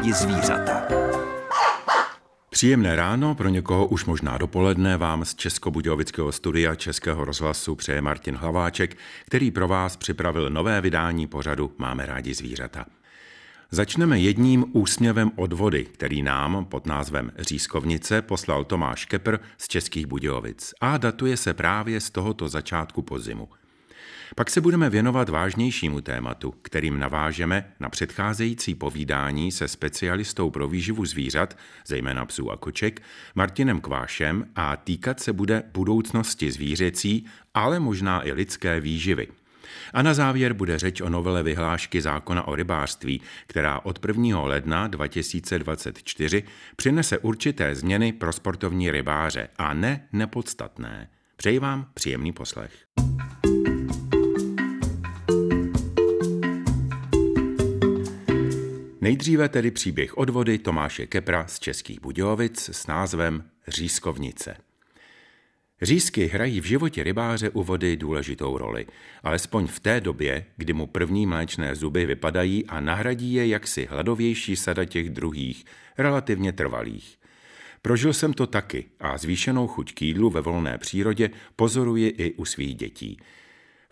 rádi zvířata. Příjemné ráno, pro někoho už možná dopoledne, vám z Českobudějovického studia Českého rozhlasu přeje Martin Hlaváček, který pro vás připravil nové vydání pořadu Máme rádi zvířata. Začneme jedním úsměvem od vody, který nám pod názvem Řízkovnice poslal Tomáš Kepr z Českých Budějovic a datuje se právě z tohoto začátku podzimu. Pak se budeme věnovat vážnějšímu tématu, kterým navážeme na předcházející povídání se specialistou pro výživu zvířat, zejména psů a koček, Martinem Kvášem a týkat se bude budoucnosti zvířecí, ale možná i lidské výživy. A na závěr bude řeč o novele vyhlášky zákona o rybářství, která od 1. ledna 2024 přinese určité změny pro sportovní rybáře a ne nepodstatné. Přeji vám příjemný poslech. Nejdříve tedy příběh od vody Tomáše Kepra z Českých Budějovic s názvem Řízkovnice. Řízky hrají v životě rybáře u vody důležitou roli, alespoň v té době, kdy mu první mléčné zuby vypadají a nahradí je jaksi hladovější sada těch druhých, relativně trvalých. Prožil jsem to taky a zvýšenou chuť k jídlu ve volné přírodě pozoruji i u svých dětí –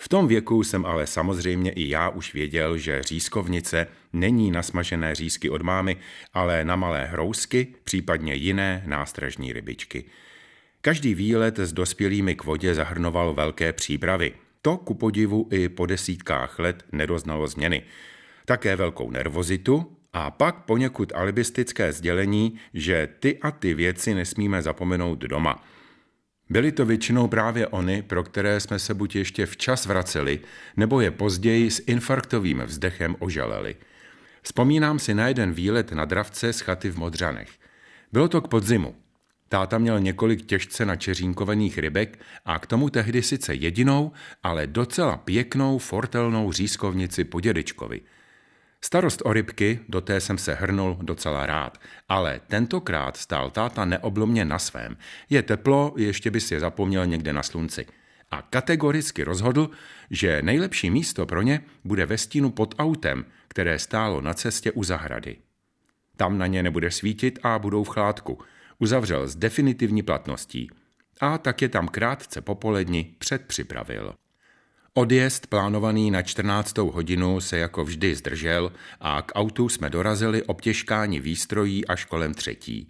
v tom věku jsem ale samozřejmě i já už věděl, že řízkovnice není na smažené řízky od mámy, ale na malé hrousky, případně jiné nástražní rybičky. Každý výlet s dospělými k vodě zahrnoval velké přípravy. To ku podivu i po desítkách let nedoznalo změny. Také velkou nervozitu a pak poněkud alibistické sdělení, že ty a ty věci nesmíme zapomenout doma – Byly to většinou právě oni, pro které jsme se buď ještě včas vraceli, nebo je později s infarktovým vzdechem ožaleli. Vzpomínám si na jeden výlet na dravce z chaty v Modřanech. Bylo to k podzimu. Táta měl několik těžce načeřínkovaných rybek a k tomu tehdy sice jedinou, ale docela pěknou fortelnou řízkovnici po dědečkovi – Starost o rybky, do té jsem se hrnul docela rád, ale tentokrát stál táta neoblomně na svém. Je teplo, ještě by si je zapomněl někde na slunci. A kategoricky rozhodl, že nejlepší místo pro ně bude ve stínu pod autem, které stálo na cestě u zahrady. Tam na ně nebude svítit a budou v chládku. Uzavřel s definitivní platností. A tak je tam krátce popoledni předpřipravil. Odjezd plánovaný na 14. hodinu se jako vždy zdržel a k autu jsme dorazili obtěžkání výstrojí až kolem třetí.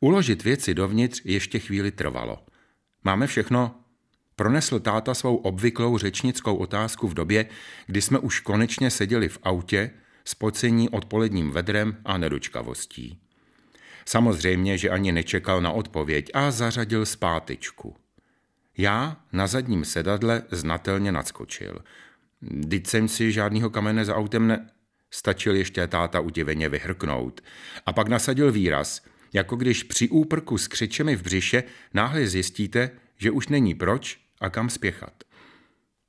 Uložit věci dovnitř ještě chvíli trvalo. Máme všechno? Pronesl táta svou obvyklou řečnickou otázku v době, kdy jsme už konečně seděli v autě, spocení odpoledním vedrem a nedočkavostí. Samozřejmě, že ani nečekal na odpověď a zařadil zpátečku. Já na zadním sedadle znatelně nadskočil. Vždyť jsem si žádnýho kamene za autem ne... Stačil ještě táta udiveně vyhrknout. A pak nasadil výraz, jako když při úprku s křičemi v břiše náhle zjistíte, že už není proč a kam spěchat.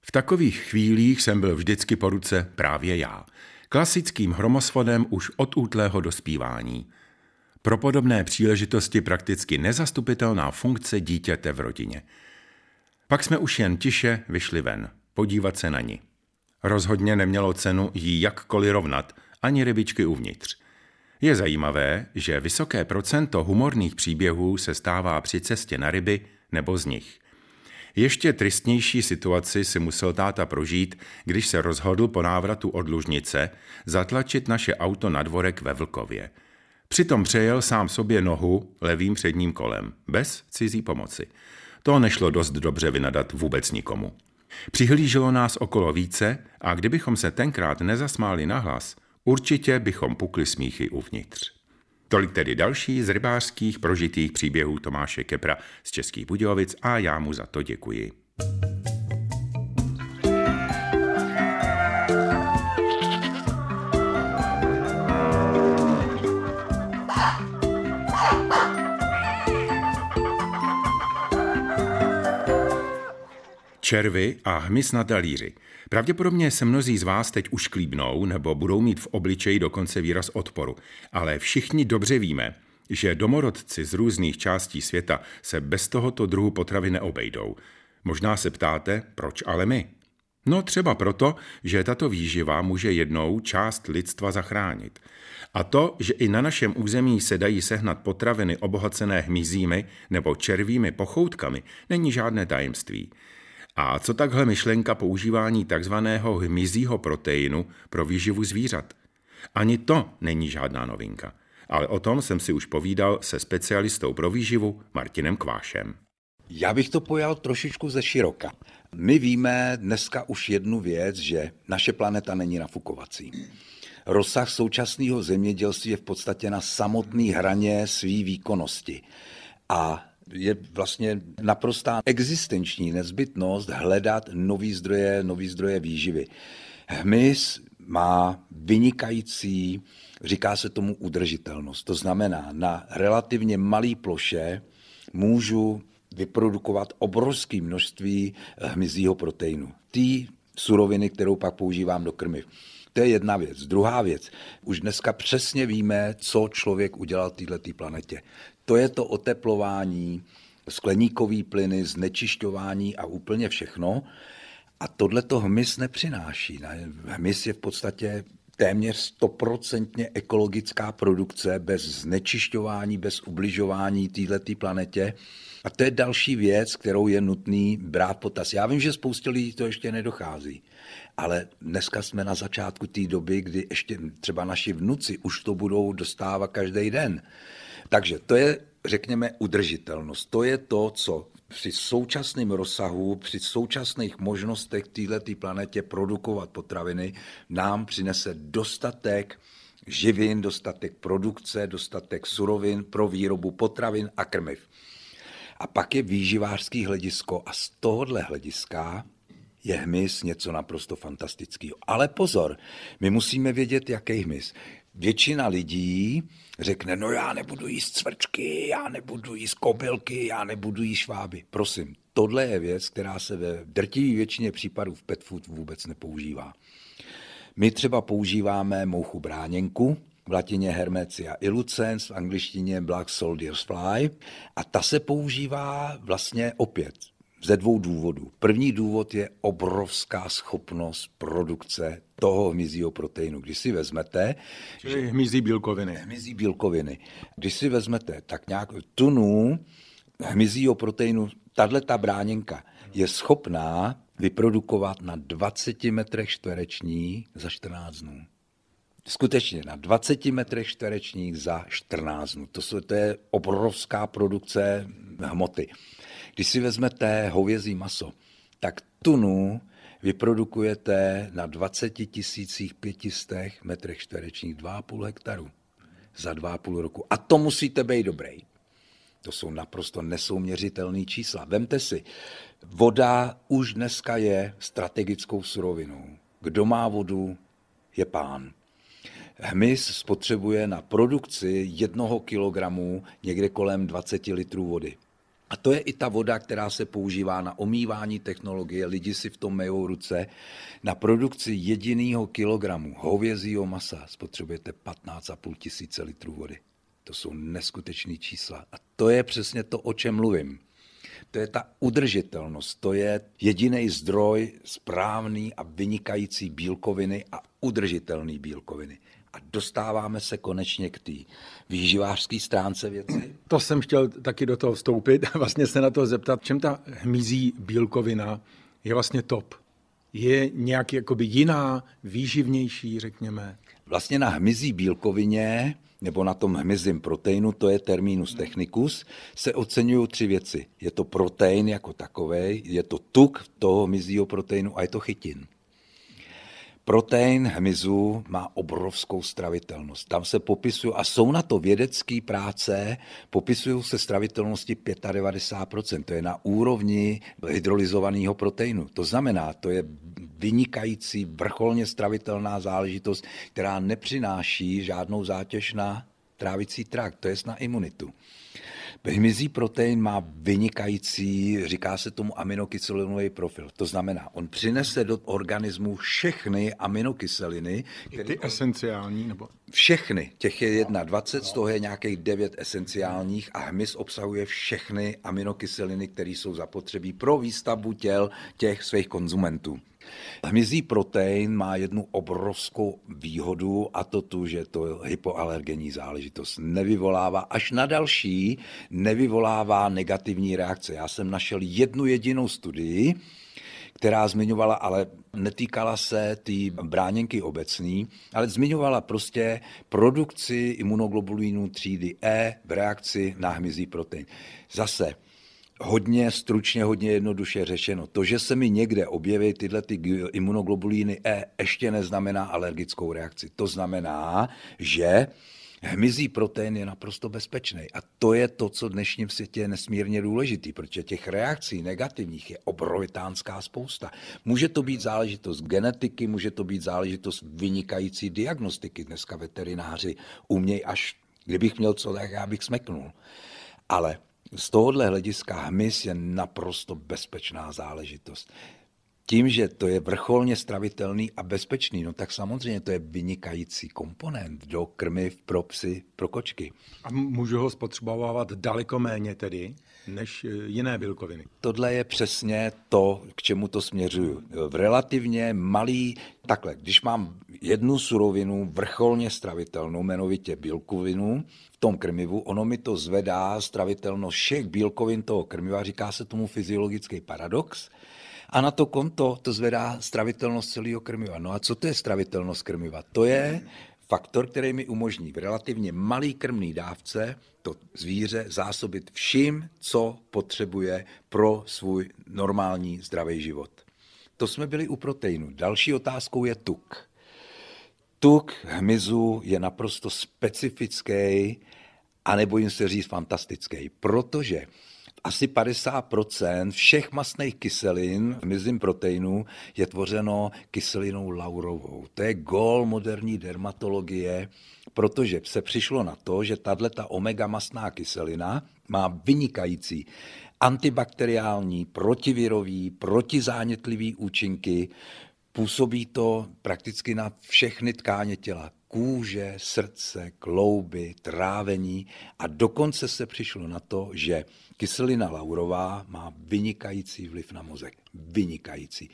V takových chvílích jsem byl vždycky po ruce právě já. Klasickým hromosvodem už od útlého dospívání. Pro podobné příležitosti prakticky nezastupitelná funkce dítěte v rodině – pak jsme už jen tiše vyšli ven, podívat se na ní. Rozhodně nemělo cenu jí jakkoliv rovnat, ani rybičky uvnitř. Je zajímavé, že vysoké procento humorných příběhů se stává při cestě na ryby nebo z nich. Ještě tristnější situaci si musel táta prožít, když se rozhodl po návratu od Lužnice zatlačit naše auto na dvorek ve Vlkově. Přitom přejel sám sobě nohu levým předním kolem, bez cizí pomoci. To nešlo dost dobře vynadat vůbec nikomu. Přihlíželo nás okolo více a kdybychom se tenkrát nezasmáli nahlas, určitě bychom pukli smíchy uvnitř. Tolik tedy další z rybářských prožitých příběhů Tomáše Kepra z Českých Budějovic a já mu za to děkuji. Červy a hmyz na talíři. Pravděpodobně se mnozí z vás teď už klíbnou nebo budou mít v obličeji dokonce výraz odporu. Ale všichni dobře víme, že domorodci z různých částí světa se bez tohoto druhu potravy neobejdou. Možná se ptáte, proč ale my? No třeba proto, že tato výživa může jednou část lidstva zachránit. A to, že i na našem území se dají sehnat potraviny obohacené hmyzími nebo červými pochoutkami, není žádné tajemství. A co takhle myšlenka používání takzvaného hmyzího proteinu pro výživu zvířat? Ani to není žádná novinka. Ale o tom jsem si už povídal se specialistou pro výživu Martinem Kvášem. Já bych to pojal trošičku ze široka. My víme dneska už jednu věc, že naše planeta není nafukovací. Rozsah současného zemědělství je v podstatě na samotné hraně své výkonnosti. A je vlastně naprostá existenční nezbytnost hledat nový zdroje, nový zdroje výživy. Hmyz má vynikající, říká se tomu udržitelnost. To znamená, na relativně malé ploše můžu vyprodukovat obrovské množství hmyzího proteinu. Tý suroviny, kterou pak používám do krmiv. To je jedna věc. Druhá věc. Už dneska přesně víme, co člověk udělal této planetě. To je to oteplování, skleníkový plyny, znečišťování a úplně všechno. A tohle to hmyz nepřináší. Hmyz je v podstatě téměř stoprocentně ekologická produkce bez znečišťování, bez ubližování této planetě. A to je další věc, kterou je nutný brát potaz. Já vím, že spoustě lidí to ještě nedochází, ale dneska jsme na začátku té doby, kdy ještě třeba naši vnuci už to budou dostávat každý den. Takže to je, řekněme, udržitelnost. To je to, co při současném rozsahu, při současných možnostech této planetě produkovat potraviny nám přinese dostatek živin, dostatek produkce, dostatek surovin pro výrobu potravin a krmiv. A pak je výživářský hledisko a z tohohle hlediska je hmyz něco naprosto fantastického. Ale pozor, my musíme vědět, jaký hmyz. Většina lidí řekne, no já nebudu jíst cvrčky, já nebudu jíst kobylky, já nebudu jíst šváby. Prosím, tohle je věc, která se ve drtivé většině případů v pet food vůbec nepoužívá. My třeba používáme mouchu bráněnku, v latině Hermetia illucens, v angličtině Black Soldier's Fly a ta se používá vlastně opět ze dvou důvodů. První důvod je obrovská schopnost produkce toho hmyzího proteinu. Když si vezmete... Čili hmyzí bílkoviny. Hmyzí bílkoviny. Když si vezmete tak nějak tunu hmyzího proteinu, tahle ta bráněnka je schopná vyprodukovat na 20 metrech čtverečních za 14 dnů. Skutečně na 20 metrech čtverečních za 14 dnů. To, jsou, to je obrovská produkce hmoty. Když si vezmete hovězí maso, tak tunu vyprodukujete na 20 500 metrech čtverečních 2,5 hektaru za 2,5 roku. A to musíte být dobrý. To jsou naprosto nesouměřitelné čísla. Vemte si, voda už dneska je strategickou surovinou. Kdo má vodu, je pán. Hmyz spotřebuje na produkci jednoho kilogramu někde kolem 20 litrů vody. A to je i ta voda, která se používá na omývání technologie. Lidi si v tom mejou ruce. Na produkci jediného kilogramu hovězího masa spotřebujete 15,5 tisíce litrů vody. To jsou neskutečné čísla. A to je přesně to, o čem mluvím. To je ta udržitelnost, to je jediný zdroj správný a vynikající bílkoviny a udržitelný bílkoviny a dostáváme se konečně k té výživářské stránce věci. To jsem chtěl taky do toho vstoupit a vlastně se na to zeptat, čem ta hmyzí bílkovina je vlastně top. Je nějak jakoby jiná, výživnější, řekněme? Vlastně na hmyzí bílkovině nebo na tom hmyzím proteinu, to je terminus technicus, se oceňují tři věci. Je to protein jako takový, je to tuk toho hmyzího proteinu a je to chytin. Protein hmyzu má obrovskou stravitelnost. Tam se popisují, a jsou na to vědecké práce, popisují se stravitelnosti 95%. To je na úrovni hydrolyzovaného proteinu. To znamená, to je vynikající, vrcholně stravitelná záležitost, která nepřináší žádnou zátěž na trávicí trakt, to je na imunitu. Hmyzí protein má vynikající, říká se tomu aminokyselinový profil. To znamená, on přinese do organismu všechny aminokyseliny. Které... Ty esenciální? Nebo... Všechny. Těch je 21, z toho je nějakých 9 esenciálních a hmyz obsahuje všechny aminokyseliny, které jsou zapotřebí pro výstavbu těl těch svých konzumentů. Hmyzí protein má jednu obrovskou výhodu a to tu, že to hypoalergenní záležitost nevyvolává, až na další nevyvolává negativní reakce. Já jsem našel jednu jedinou studii, která zmiňovala, ale netýkala se té bráněnky obecný, ale zmiňovala prostě produkci imunoglobulínů třídy E v reakci na hmyzí protein. Zase hodně stručně, hodně jednoduše řešeno. To, že se mi někde objeví tyhle ty imunoglobulíny E, ještě neznamená alergickou reakci. To znamená, že hmyzí protein je naprosto bezpečný. A to je to, co v dnešním světě je nesmírně důležitý, protože těch reakcí negativních je obrovitánská spousta. Může to být záležitost genetiky, může to být záležitost vynikající diagnostiky. Dneska veterináři umějí až, kdybych měl co, tak já bych smeknul. Ale z tohohle hlediska hmyz je naprosto bezpečná záležitost. Tím, že to je vrcholně stravitelný a bezpečný, no tak samozřejmě to je vynikající komponent do krmiv pro psy, pro kočky. A můžu ho spotřebovávat daleko méně tedy, než e, jiné bílkoviny. Tohle je přesně to, k čemu to směřuju. V relativně malý, takhle, když mám jednu surovinu vrcholně stravitelnou, jmenovitě bílkovinu, v tom krmivu, ono mi to zvedá stravitelnost všech bílkovin toho krmiva, říká se tomu fyziologický paradox, a na to konto to zvedá stravitelnost celého krmiva. No a co to je stravitelnost krmiva? To je faktor, který mi umožní v relativně malý krmný dávce to zvíře zásobit vším, co potřebuje pro svůj normální zdravý život. To jsme byli u proteinu. Další otázkou je tuk. Tuk hmyzu je naprosto specifický a nebojím se říct fantastický, protože asi 50% všech masných kyselin v mizím proteinu je tvořeno kyselinou laurovou. To je gól moderní dermatologie, protože se přišlo na to, že tato omega masná kyselina má vynikající antibakteriální, protivirový, protizánětlivý účinky, Působí to prakticky na všechny tkáně těla. Kůže, srdce, klouby, trávení a dokonce se přišlo na to, že kyselina laurová má vynikající vliv na mozek. Vynikající.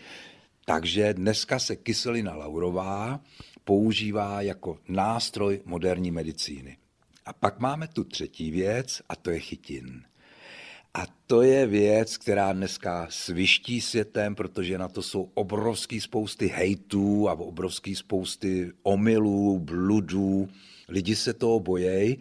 Takže dneska se kyselina laurová používá jako nástroj moderní medicíny. A pak máme tu třetí věc a to je chytin. A to je věc, která dneska sviští světem, protože na to jsou obrovský spousty hejtů a obrovský spousty omylů, bludů. Lidi se toho bojejí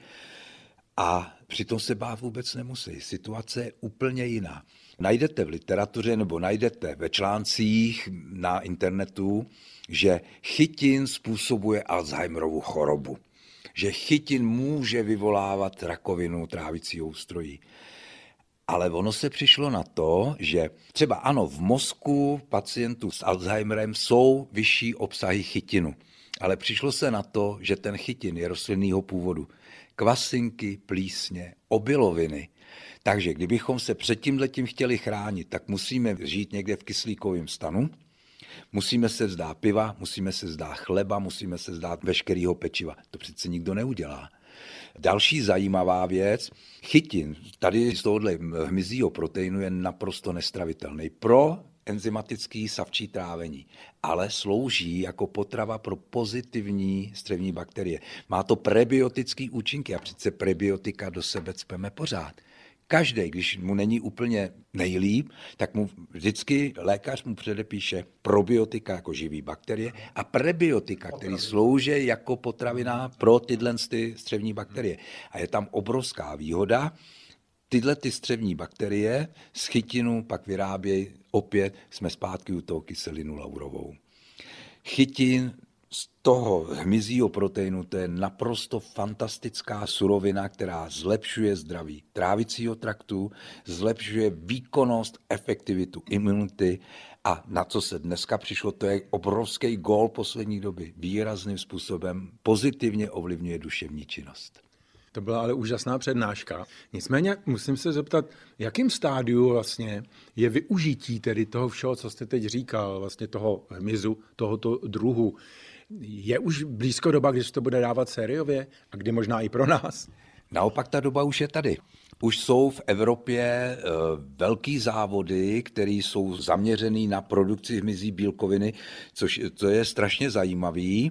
a přitom se bát vůbec nemusí. Situace je úplně jiná. Najdete v literatuře nebo najdete ve článcích na internetu, že chytin způsobuje Alzheimerovu chorobu. Že chytin může vyvolávat rakovinu trávicího ústrojí. Ale ono se přišlo na to, že třeba ano, v mozku pacientů s Alzheimerem jsou vyšší obsahy chytinu. Ale přišlo se na to, že ten chytin je rostlinného původu. Kvasinky, plísně, obiloviny. Takže kdybychom se před tímhletím chtěli chránit, tak musíme žít někde v kyslíkovém stanu, musíme se zdát piva, musíme se zdát chleba, musíme se zdát veškerého pečiva. To přece nikdo neudělá. Další zajímavá věc, chytin tady z tohohle hmyzího proteinu je naprosto nestravitelný pro enzymatický savčí trávení, ale slouží jako potrava pro pozitivní střevní bakterie. Má to prebiotický účinky a přece prebiotika do sebe cpeme pořád. Každý, když mu není úplně nejlíp, tak mu vždycky lékař mu předepíše probiotika jako živý bakterie a prebiotika, který slouží jako potravina pro tyhle ty střevní bakterie. A je tam obrovská výhoda, tyhle ty střevní bakterie z chytinu pak vyrábějí opět, jsme zpátky u toho kyselinu laurovou. Chytin z toho hmyzího proteinu to je naprosto fantastická surovina, která zlepšuje zdraví trávicího traktu, zlepšuje výkonnost, efektivitu imunity a na co se dneska přišlo, to je obrovský gól poslední doby. Výrazným způsobem pozitivně ovlivňuje duševní činnost. To byla ale úžasná přednáška. Nicméně musím se zeptat, jakým stádiu vlastně je využití tedy toho všeho, co jste teď říkal, vlastně toho hmyzu, tohoto druhu. Je už blízko doba, kdy se to bude dávat sériově a kdy možná i pro nás? Naopak ta doba už je tady. Už jsou v Evropě e, velký závody, které jsou zaměřený na produkci hmyzí bílkoviny, což to je strašně zajímavý.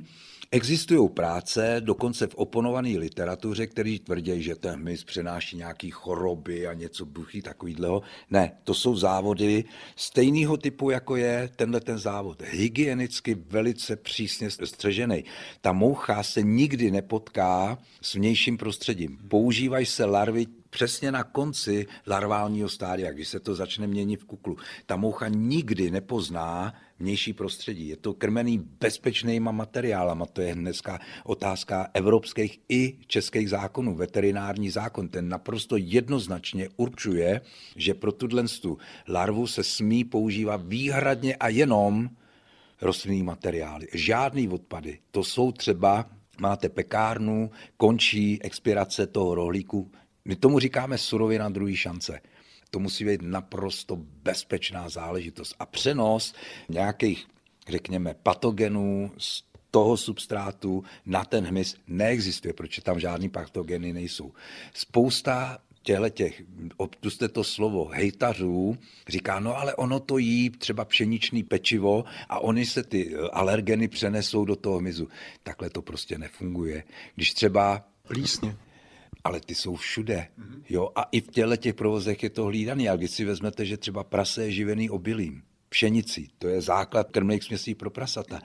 Existují práce, dokonce v oponované literatuře, který tvrdí, že ten hmyz přenáší nějaké choroby a něco buchy takového. Ne, to jsou závody stejného typu, jako je tenhle ten závod. Hygienicky velice přísně střežený. Ta moucha se nikdy nepotká s vnějším prostředím. Používají se larvy přesně na konci larválního stádia, když se to začne měnit v kuklu. Ta moucha nikdy nepozná vnější prostředí. Je to krmený bezpečnýma materiálama. To je dneska otázka evropských i českých zákonů. Veterinární zákon, ten naprosto jednoznačně určuje, že pro tuhle larvu se smí používat výhradně a jenom rostlinný materiály. Žádný odpady. To jsou třeba máte pekárnu, končí expirace toho rohlíku, my tomu říkáme surovina druhé šance. To musí být naprosto bezpečná záležitost. A přenos nějakých, řekněme, patogenů z toho substrátu na ten hmyz neexistuje, protože tam žádný patogeny nejsou. Spousta těchto těch, odpuste to slovo, hejtařů, říká, no ale ono to jí třeba pšeničný pečivo a oni se ty alergeny přenesou do toho hmyzu. Takhle to prostě nefunguje. Když třeba... Plísně ale ty jsou všude. Jo? A i v těle těch provozech je to hlídaný. A když si vezmete, že třeba prase je živený obilím, pšenicí, to je základ krmných směsí pro prasata.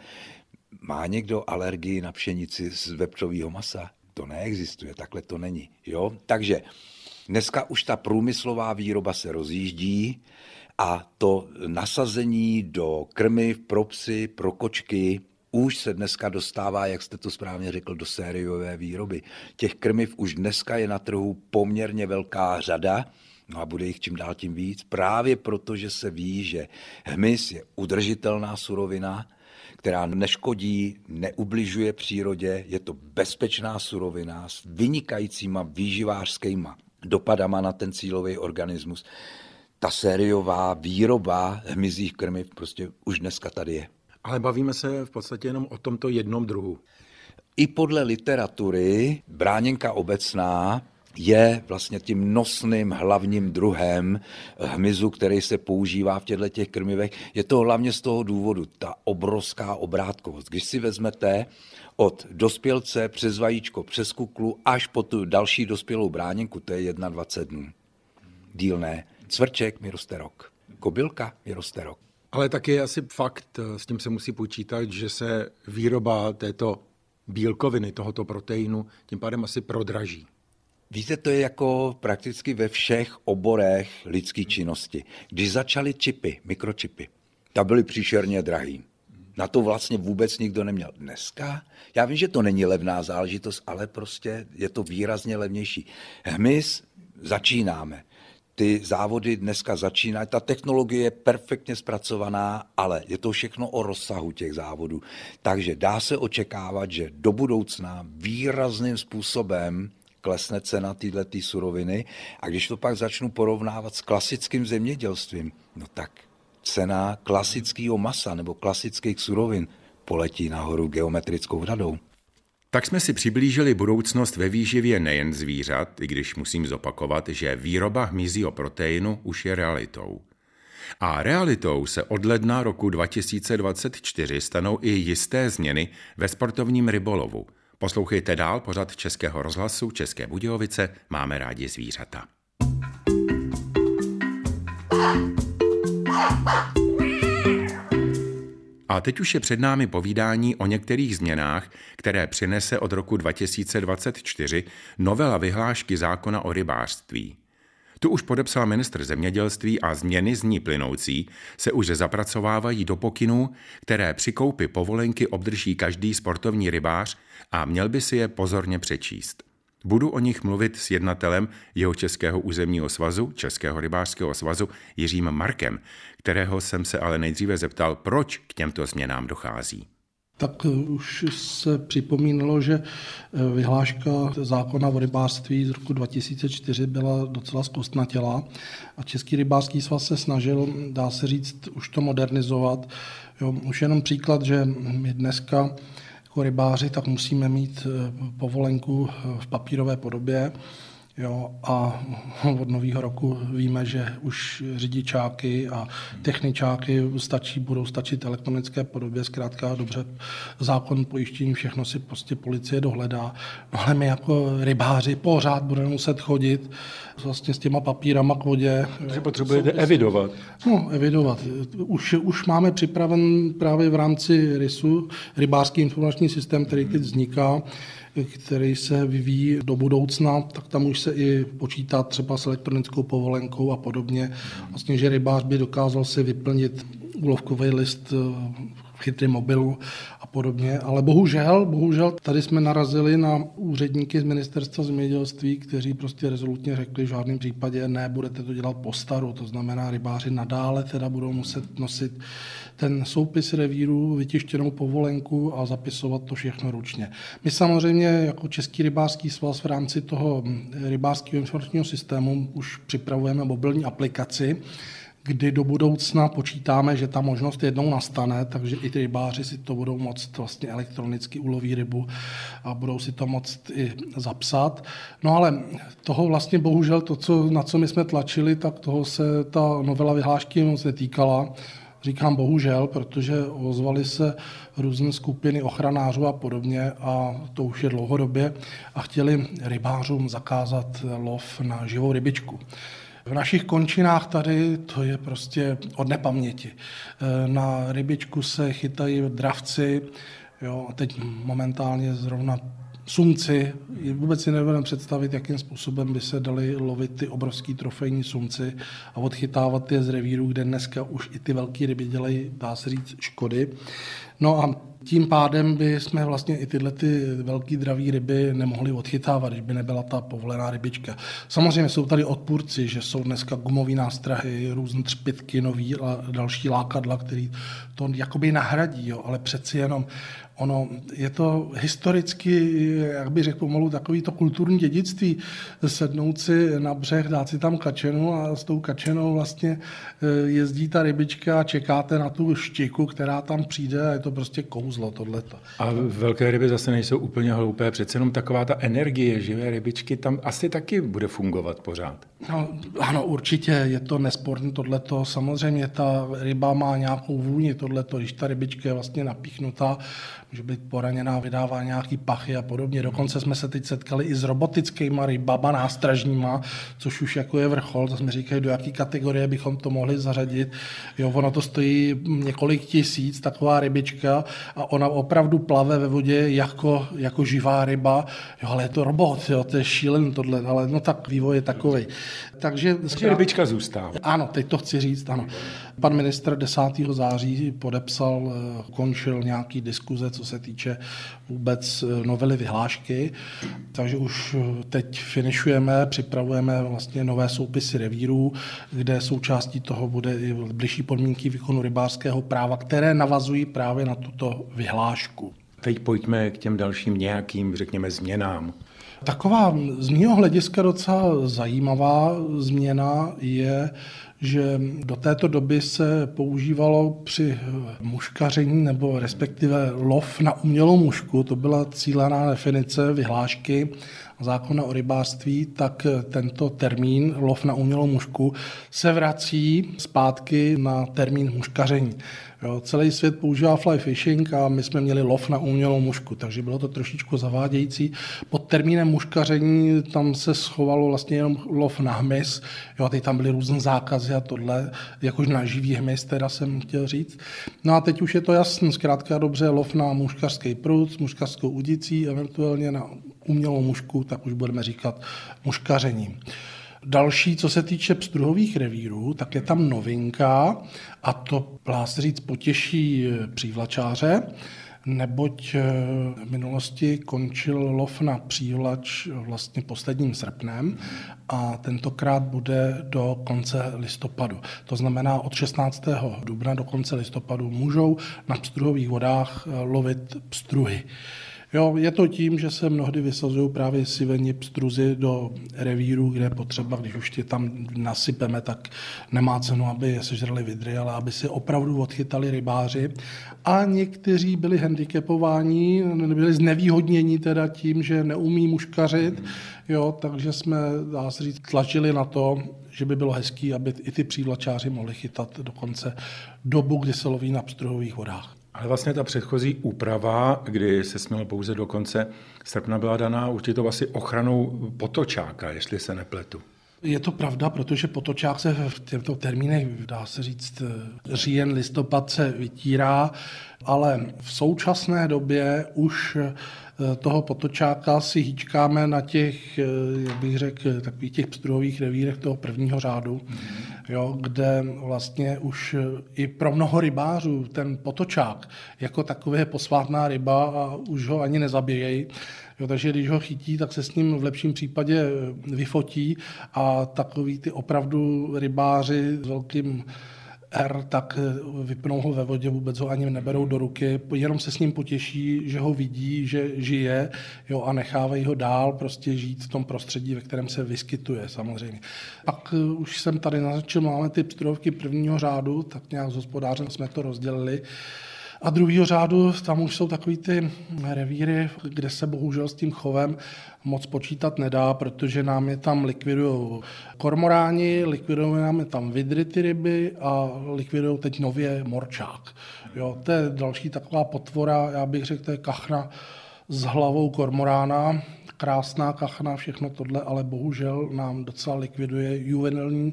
Má někdo alergii na pšenici z vepřového masa? To neexistuje, takhle to není. Jo? Takže dneska už ta průmyslová výroba se rozjíždí a to nasazení do krmy pro psy, pro kočky, už se dneska dostává, jak jste to správně řekl, do sériové výroby. Těch krmiv už dneska je na trhu poměrně velká řada, No a bude jich čím dál tím víc, právě proto, že se ví, že hmyz je udržitelná surovina, která neškodí, neubližuje přírodě, je to bezpečná surovina s vynikajícíma výživářskýma dopadama na ten cílový organismus. Ta sériová výroba hmyzích krmiv prostě už dneska tady je. Ale bavíme se v podstatě jenom o tomto jednom druhu. I podle literatury bráněnka obecná je vlastně tím nosným hlavním druhem hmyzu, který se používá v těchto těch krmivech. Je to hlavně z toho důvodu, ta obrovská obrátkovost. Když si vezmete od dospělce přes vajíčko, přes kuklu až po tu další dospělou bráněnku, to je 21 dnů. Díl. Cvrček mi roste rok. Kobylka mi roste rok. Ale taky je asi fakt, eh, s tím se musí počítat, že se výroba této bílkoviny, tohoto proteinu, tím pádem asi prodraží. Víte, to je jako prakticky ve všech oborech lidské činnosti. Když začaly čipy, mikročipy, ta byly příšerně drahý. Na to vlastně vůbec nikdo neměl. Dneska, já vím, že to není levná záležitost, ale prostě je to výrazně levnější. Hmyz začínáme ty závody dneska začínají. Ta technologie je perfektně zpracovaná, ale je to všechno o rozsahu těch závodů. Takže dá se očekávat, že do budoucna výrazným způsobem klesne cena této suroviny a když to pak začnu porovnávat s klasickým zemědělstvím, no tak cena klasického masa nebo klasických surovin poletí nahoru geometrickou radou. Tak jsme si přiblížili budoucnost ve výživě nejen zvířat, i když musím zopakovat, že výroba hmyzího proteinu už je realitou. A realitou se od ledna roku 2024 stanou i jisté změny ve sportovním rybolovu. Poslouchejte dál pořad Českého rozhlasu České Budějovice Máme rádi zvířata. A teď už je před námi povídání o některých změnách, které přinese od roku 2024 novela vyhlášky zákona o rybářství. Tu už podepsal ministr zemědělství a změny z ní plynoucí se už zapracovávají do pokynů, které při koupi povolenky obdrží každý sportovní rybář a měl by si je pozorně přečíst. Budu o nich mluvit s jednatelem jeho Českého územního svazu, Českého rybářského svazu Jiřím Markem, kterého jsem se ale nejdříve zeptal, proč k těmto změnám dochází. tak už se připomínalo, že vyhláška zákona o rybářství z roku 2004 byla docela zkostnatělá a Český rybářský svaz se snažil, dá se říct, už to modernizovat. Jo, už jenom příklad, že my dneska rybáři tak musíme mít povolenku v papírové podobě, Jo, a od nového roku víme, že už řidičáky a techničáky stačí, budou stačit elektronické podobě, zkrátka dobře, zákon pojištění, všechno si prostě policie dohledá. No ale my jako rybáři pořád budeme muset chodit vlastně s těma papírama k vodě. Takže potřebujete evidovat. No, evidovat. Už, už máme připraven právě v rámci RISu, rybářský informační systém, který teď vzniká, který se vyvíjí do budoucna, tak tam už se i počítá třeba s elektronickou povolenkou a podobně. Vlastně, že rybář by dokázal si vyplnit úlovkový list v chytrém mobilu podobně. Ale bohužel, bohužel tady jsme narazili na úředníky z ministerstva zemědělství, kteří prostě rezolutně řekli, v žádném případě ne, budete to dělat po staru. To znamená, rybáři nadále teda budou muset nosit ten soupis revíru, vytištěnou povolenku a zapisovat to všechno ručně. My samozřejmě jako Český rybářský svaz v rámci toho rybářského informačního systému už připravujeme mobilní aplikaci, kdy do budoucna počítáme, že ta možnost jednou nastane, takže i ty rybáři si to budou moct vlastně elektronicky uloví rybu a budou si to moct i zapsat. No ale toho vlastně bohužel to, co, na co my jsme tlačili, tak toho se ta novela vyhlášky moc netýkala. Říkám bohužel, protože ozvaly se různé skupiny ochranářů a podobně a to už je dlouhodobě a chtěli rybářům zakázat lov na živou rybičku. V našich končinách tady to je prostě od nepaměti. Na rybičku se chytají dravci, jo, a teď momentálně zrovna sumci. Vůbec si nedovedeme představit, jakým způsobem by se dali lovit ty obrovský trofejní sumci a odchytávat je z revíru, kde dneska už i ty velké ryby dělají, dá se říct, škody. No a tím pádem by jsme vlastně i tyhle ty velké dravé ryby nemohli odchytávat, když by nebyla ta povolená rybička. Samozřejmě jsou tady odpůrci, že jsou dneska gumové nástrahy, různé třpitky, nový a další lákadla, který to jakoby nahradí, jo, ale přeci jenom Ono je to historicky, jak bych řekl pomalu, takový to kulturní dědictví, sednout si na břeh, dát si tam kačenu a s tou kačenou vlastně eh, jezdí ta rybička a čekáte na tu štiku, která tam přijde a je to prostě kouzlo tohleto. A velké ryby zase nejsou úplně hloupé, přece jenom taková ta energie živé rybičky tam asi taky bude fungovat pořád. No, ano, určitě je to nesporné tohleto. Samozřejmě ta ryba má nějakou vůni tohleto, když ta rybička je vlastně napíchnutá, může být poraněná, vydává nějaký pachy a podobně. Dokonce jsme se teď setkali i s robotickými rybama nástražníma, což už jako je vrchol, to jsme říkali, do jaké kategorie bychom to mohli zařadit. Jo, ono to stojí několik tisíc, taková rybička a ona opravdu plave ve vodě jako, jako živá ryba. Jo, ale je to robot, jo, to je šílen tohle, ale no tak vývoj je takový. Takže, Takže rybička zůstává. Ano, teď to chci říct, ano. Pan ministr 10. září podepsal, eh, končil nějaký diskuze, co se týče vůbec eh, novely vyhlášky, takže už eh, teď finišujeme, připravujeme vlastně nové soupisy revírů, kde součástí toho bude i bližší podmínky výkonu rybářského práva, které navazují právě na tuto vyhlášku. Teď pojďme k těm dalším nějakým, řekněme, změnám. Taková z mého hlediska docela zajímavá změna je, že do této doby se používalo při muškaření nebo respektive lov na umělou mušku, to byla cílená definice vyhlášky zákona o rybářství, tak tento termín lov na umělou mušku se vrací zpátky na termín muškaření. Jo, celý svět používá fly fishing a my jsme měli lov na umělou mušku, takže bylo to trošičku zavádějící. Pod termínem muškaření tam se schovalo vlastně jenom lov na hmyz, jo, a teď tam byly různé zákazy a tohle, jakož na živý hmyz, teda jsem chtěl říct. No a teď už je to jasný, zkrátka dobře, lov na muškařský prut s muškařskou udicí, eventuálně na umělou mušku, tak už budeme říkat muškařením. Další, co se týče pstruhových revírů, tak je tam novinka a to, se říct, potěší přívlačáře. neboť eh, v minulosti končil lov na přívlač vlastně posledním srpnem a tentokrát bude do konce listopadu. To znamená od 16. dubna do konce listopadu můžou na pstruhových vodách eh, lovit pstruhy. Jo, je to tím, že se mnohdy vysazují právě siveni pstruzy do revíru, kde je potřeba, když už tě tam nasypeme, tak nemá cenu, aby je sežrali vidry, ale aby si opravdu odchytali rybáři. A někteří byli handicapováni, byli znevýhodněni teda tím, že neumí muškařit, jo, takže jsme, dá se říct, tlačili na to, že by bylo hezký, aby i ty přívlačáři mohli chytat dokonce dobu, kdy se loví na pstruhových vodách. Ale vlastně ta předchozí úprava, kdy se smělo pouze do konce srpna, byla daná určitou asi ochranou potočáka, jestli se nepletu. Je to pravda, protože potočák se v těchto termínech, dá se říct, říjen, listopad se vytírá, ale v současné době už toho potočáka si hýčkáme na těch, eh, jak bych řekl, takových těch pstruhových revírech toho prvního řádu, jo, kde vlastně už eh, i pro mnoho rybářů ten potočák jako takový je posvátná ryba a už ho ani nezabíjejí. Jo, takže když ho chytí, tak se s ním v lepším případě vyfotí a takový ty opravdu rybáři s velkým R, tak eh, vypnou ho ve vodě, vůbec ho ani neberou do ruky, jenom se s ním potěší, že ho vidí, že žije jo, a nechávají ho dál prostě žít v tom prostředí, ve kterém se vyskytuje samozřejmě. Pak eh, už jsem tady naznačil, máme ty pstrovky prvního řádu, tak nějak s hospodářem jsme to rozdělili. A druhého řádu, tam už jsou takový ty revíry, kde se bohužel s tím chovem moc počítat nedá, protože nám je tam likvidují kormoráni, likvidují nám je tam vidry ty ryby a likvidují teď nově morčák. Jo, to je další taková potvora, já bych řekl, to je kachna s hlavou kormorána, krásná kachna, všechno tohle, ale bohužel nám docela likviduje juvenilní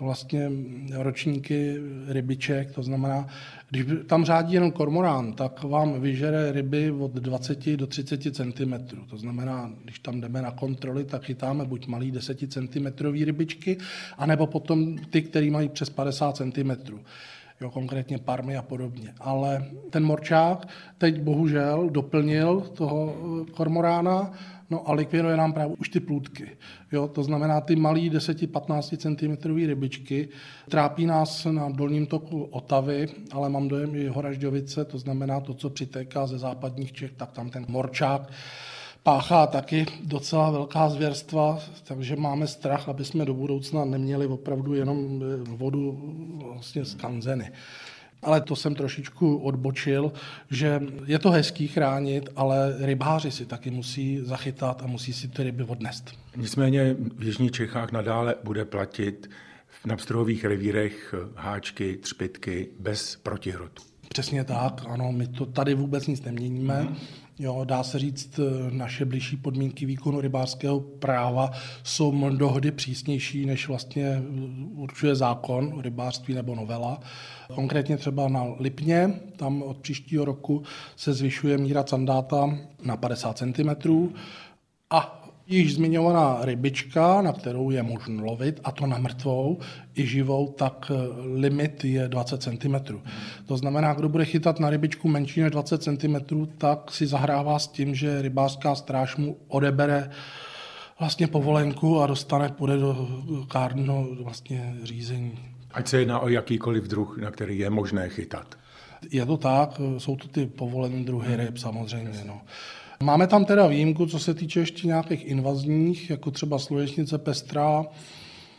vlastně ročníky rybiček, to znamená, když tam řádí jenom kormorán, tak vám vyžere ryby od 20 do 30 cm. To znamená, když tam jdeme na kontroly, tak chytáme buď malý 10 cm rybičky, anebo potom ty, které mají přes 50 cm jo, konkrétně parmy a podobně. Ale ten morčák teď bohužel doplnil toho kormorána No a likviduje nám právě už ty plůdky. Jo, to znamená ty malé 10-15 cm rybičky. Trápí nás na dolním toku Otavy, ale mám dojem i Horažďovice, to znamená to, co přitéká ze západních Čech, tak tam ten morčák páchá taky docela velká zvěrstva, takže máme strach, aby jsme do budoucna neměli opravdu jenom vodu vlastně z kanzeny ale to jsem trošičku odbočil, že je to hezký chránit, ale rybáři si taky musí zachytat a musí si ty ryby odnést. Nicméně v Jižních Čechách nadále bude platit na pstruhových revírech háčky, třpitky bez protihrotu. Přesně tak, ano, my to tady vůbec nic neměníme. Mm. Jo, dá se říct, naše blížší podmínky výkonu rybářského práva jsou mnohdy přísnější, než vlastně určuje zákon o rybářství nebo novela. Konkrétně třeba na Lipně, tam od příštího roku se zvyšuje míra sandáta na 50 cm a Již zmiňovaná rybička, na kterou je možno lovit, a to na mrtvou i živou, tak eh, limit je 20 cm. To znamená, kdo bude chytat na rybičku menší než 20 cm, tak si zahrává s tím, že rybářská stráž mu odebere vlastně povolenku a dostane, půjde do kárného vlastně řízení. Ať se jedná o jakýkoliv druh, na který je možné chytat. Je to tak, jsou to ty povolené druhy ryb samozřejmě. No. Máme tam teda výjimku, co se týče ještě nějakých invazních, jako třeba slunečnice pestrá,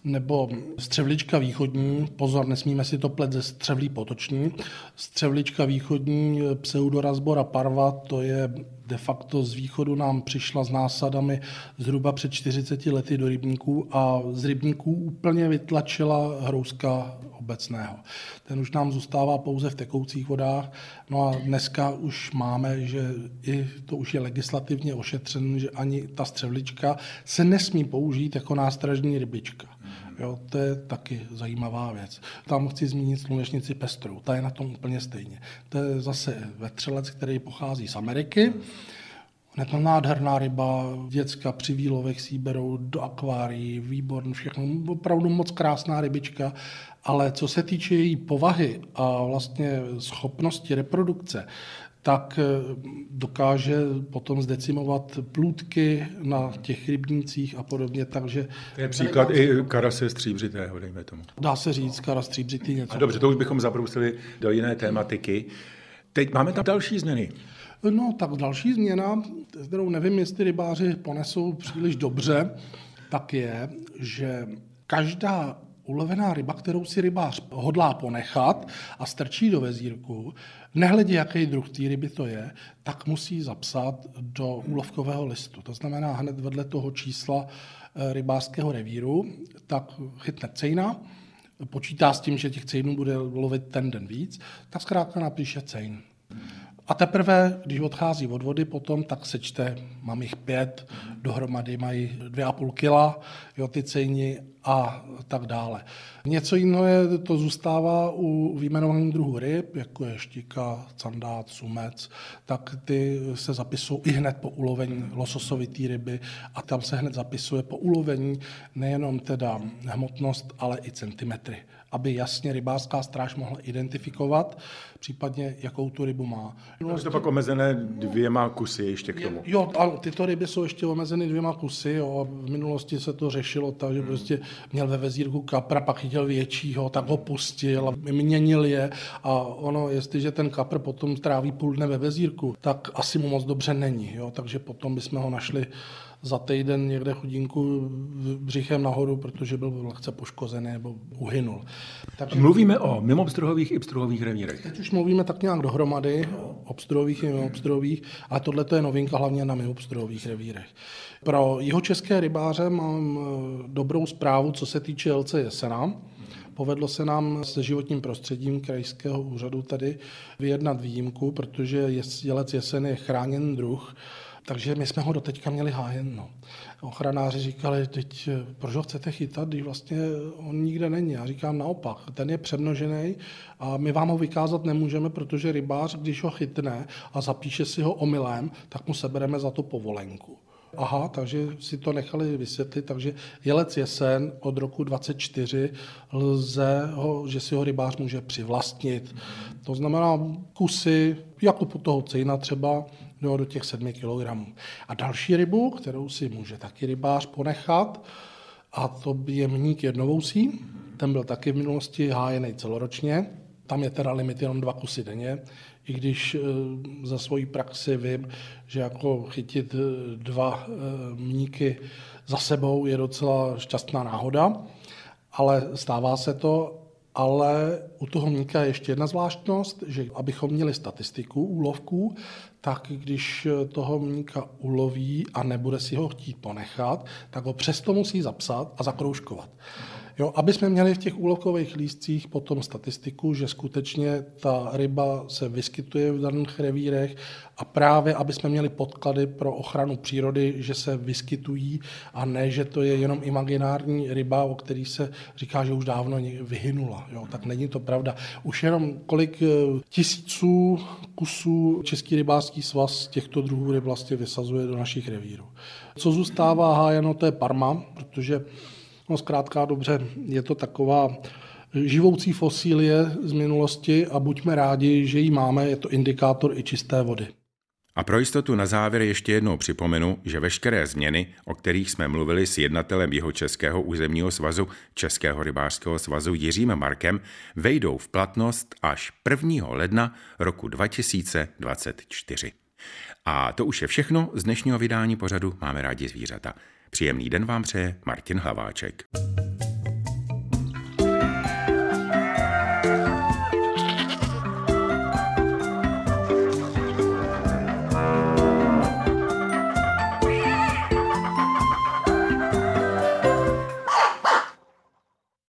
nebo střevlička východní, pozor, nesmíme si to plet ze střevlí potoční. Střevlička východní, pseudorazbora parva, to je de facto z východu nám přišla s násadami zhruba před 40 lety do rybníků a z rybníků úplně vytlačila hrouska obecného. Ten už nám zůstává pouze v tekoucích vodách. No a dneska už máme, že i to už je legislativně ošetřen, že ani ta střevlička se nesmí použít jako nástražní rybička. Jo, to je taky zajímavá věc. Tam chci zmínit slunečnici pestrou, ta je na tom úplně stejně. To je zase vetřelec, který pochází z Ameriky. Je to nádherná ryba, děcka při výlovech si berou do akvárií, výborný, všechno, opravdu moc krásná rybička, ale co se týče její povahy a vlastně schopnosti reprodukce, tak eh, dokáže potom zdecimovat plůdky na těch rybnících a podobně, takže... To je příklad i karase stříbřitého, dejme tomu. Dá se říct, karas stříbřitý něco. A dobře, to už bychom zabrousili do jiné tématiky. Teď máme tam další změny. No, tak další změna, kterou nevím, jestli rybáři ponesou příliš dobře, tak je, že každá ulovená ryba, kterou si rybář hodlá ponechat a strčí do vezírku, nehledě, jaký druh té ryby to je, tak musí zapsat do úlovkového listu. To znamená hned vedle toho čísla eh, rybářského revíru, tak chytne cejna, počítá s tím, že těch cejnů bude lovit ten den víc, tak zkrátka napíše cejn. A teprve, když odchází od vody potom, tak sečte, mám jich pět, dohromady mají dvě a půl kila, jo, ty cejni a tak dále. Něco jiného je, to zůstává u výjmenovaných druhů ryb, jako je štika, candát, sumec, tak ty se zapisují i hned po ulovení lososovitý ryby a tam se hned zapisuje po ulovení nejenom teda hmotnost, ale i centimetry aby jasně rybářská stráž mohla identifikovat, případně jakou tu rybu má. No, je to pak omezené dvěma kusy ještě k tomu. Jo, ano, tyto ryby jsou ještě omezeny dvěma kusy. Jo, v minulosti se to řešilo tak, že hmm. prostě měl ve vezírku kapra, pak chytil většího, tak ho pustil a měnil je. A ono, jestliže ten kapr potom tráví půl dne ve vezírku, tak asi mu moc dobře není. Jo, takže potom bychom ho našli za týden někde chudinku břichem nahoru, protože byl lehce poškozený nebo uhynul. Takže mluvíme o mimobstruhových i obstruhových revírech. Teď už mluvíme tak nějak dohromady, obstruhových i mimobstruhových, a tohle je novinka hlavně na mimobstruhových revírech. Pro jeho české rybáře mám eh, dobrou zprávu, co se týče LC Jesena. Povedlo se nám se životním prostředím krajského úřadu tady vyjednat výjimku, protože jelec jesen je chráněn druh takže my jsme ho doteďka měli hájen. No. Ochranáři říkali, teď proč ho chcete chytat, když vlastně on nikde není. Já říkám naopak, ten je přemnožený a my vám ho vykázat nemůžeme, protože rybář, když ho chytne a zapíše si ho omylem, tak mu sebereme za to povolenku. Aha, takže si to nechali vysvětlit, takže jelec jesen od roku 24 lze ho, že si ho rybář může přivlastnit. To znamená kusy, jako po toho cejna třeba, do, do těch 7 kg. A další rybu, kterou si může taky rybář ponechat, a to je mník jednovousí. Ten byl taky v minulosti hájený celoročně. Tam je teda limit jenom dva kusy denně, i když e, za svoji praxi vím, že jako chytit e, dva e, mníky za sebou je docela šťastná náhoda, ale stává se to ale u toho mníka je ještě jedna zvláštnost, že abychom měli statistiku úlovků, tak když toho mníka uloví a nebude si ho chtít ponechat, tak ho přesto musí zapsat a zakroužkovat. Jo, aby jsme měli v těch úlovkových lístcích potom statistiku, že skutečně ta ryba se vyskytuje v daných revírech a právě, aby jsme měli podklady pro ochranu přírody, že se vyskytují a ne, že to je jenom imaginární ryba, o který se říká, že už dávno vyhynula. Jo, tak není to pravda. Už jenom kolik eh, tisíců kusů Český rybářský svaz těchto druhů ryb vlastně vysazuje do našich revírů. Co zůstává hájeno, to je Parma, protože No zkrátka dobře, je to taková živoucí fosílie z minulosti a buďme rádi, že ji máme, je to indikátor i čisté vody. A pro jistotu na závěr ještě jednou připomenu, že veškeré změny, o kterých jsme mluvili s jednatelem jeho Českého územního svazu, Českého rybářského svazu Jiřím Markem, vejdou v platnost až 1. ledna roku 2024. A to už je všechno z dnešního vydání pořadu Máme rádi zvířata. Příjemný den vám přeje Martin Hlaváček.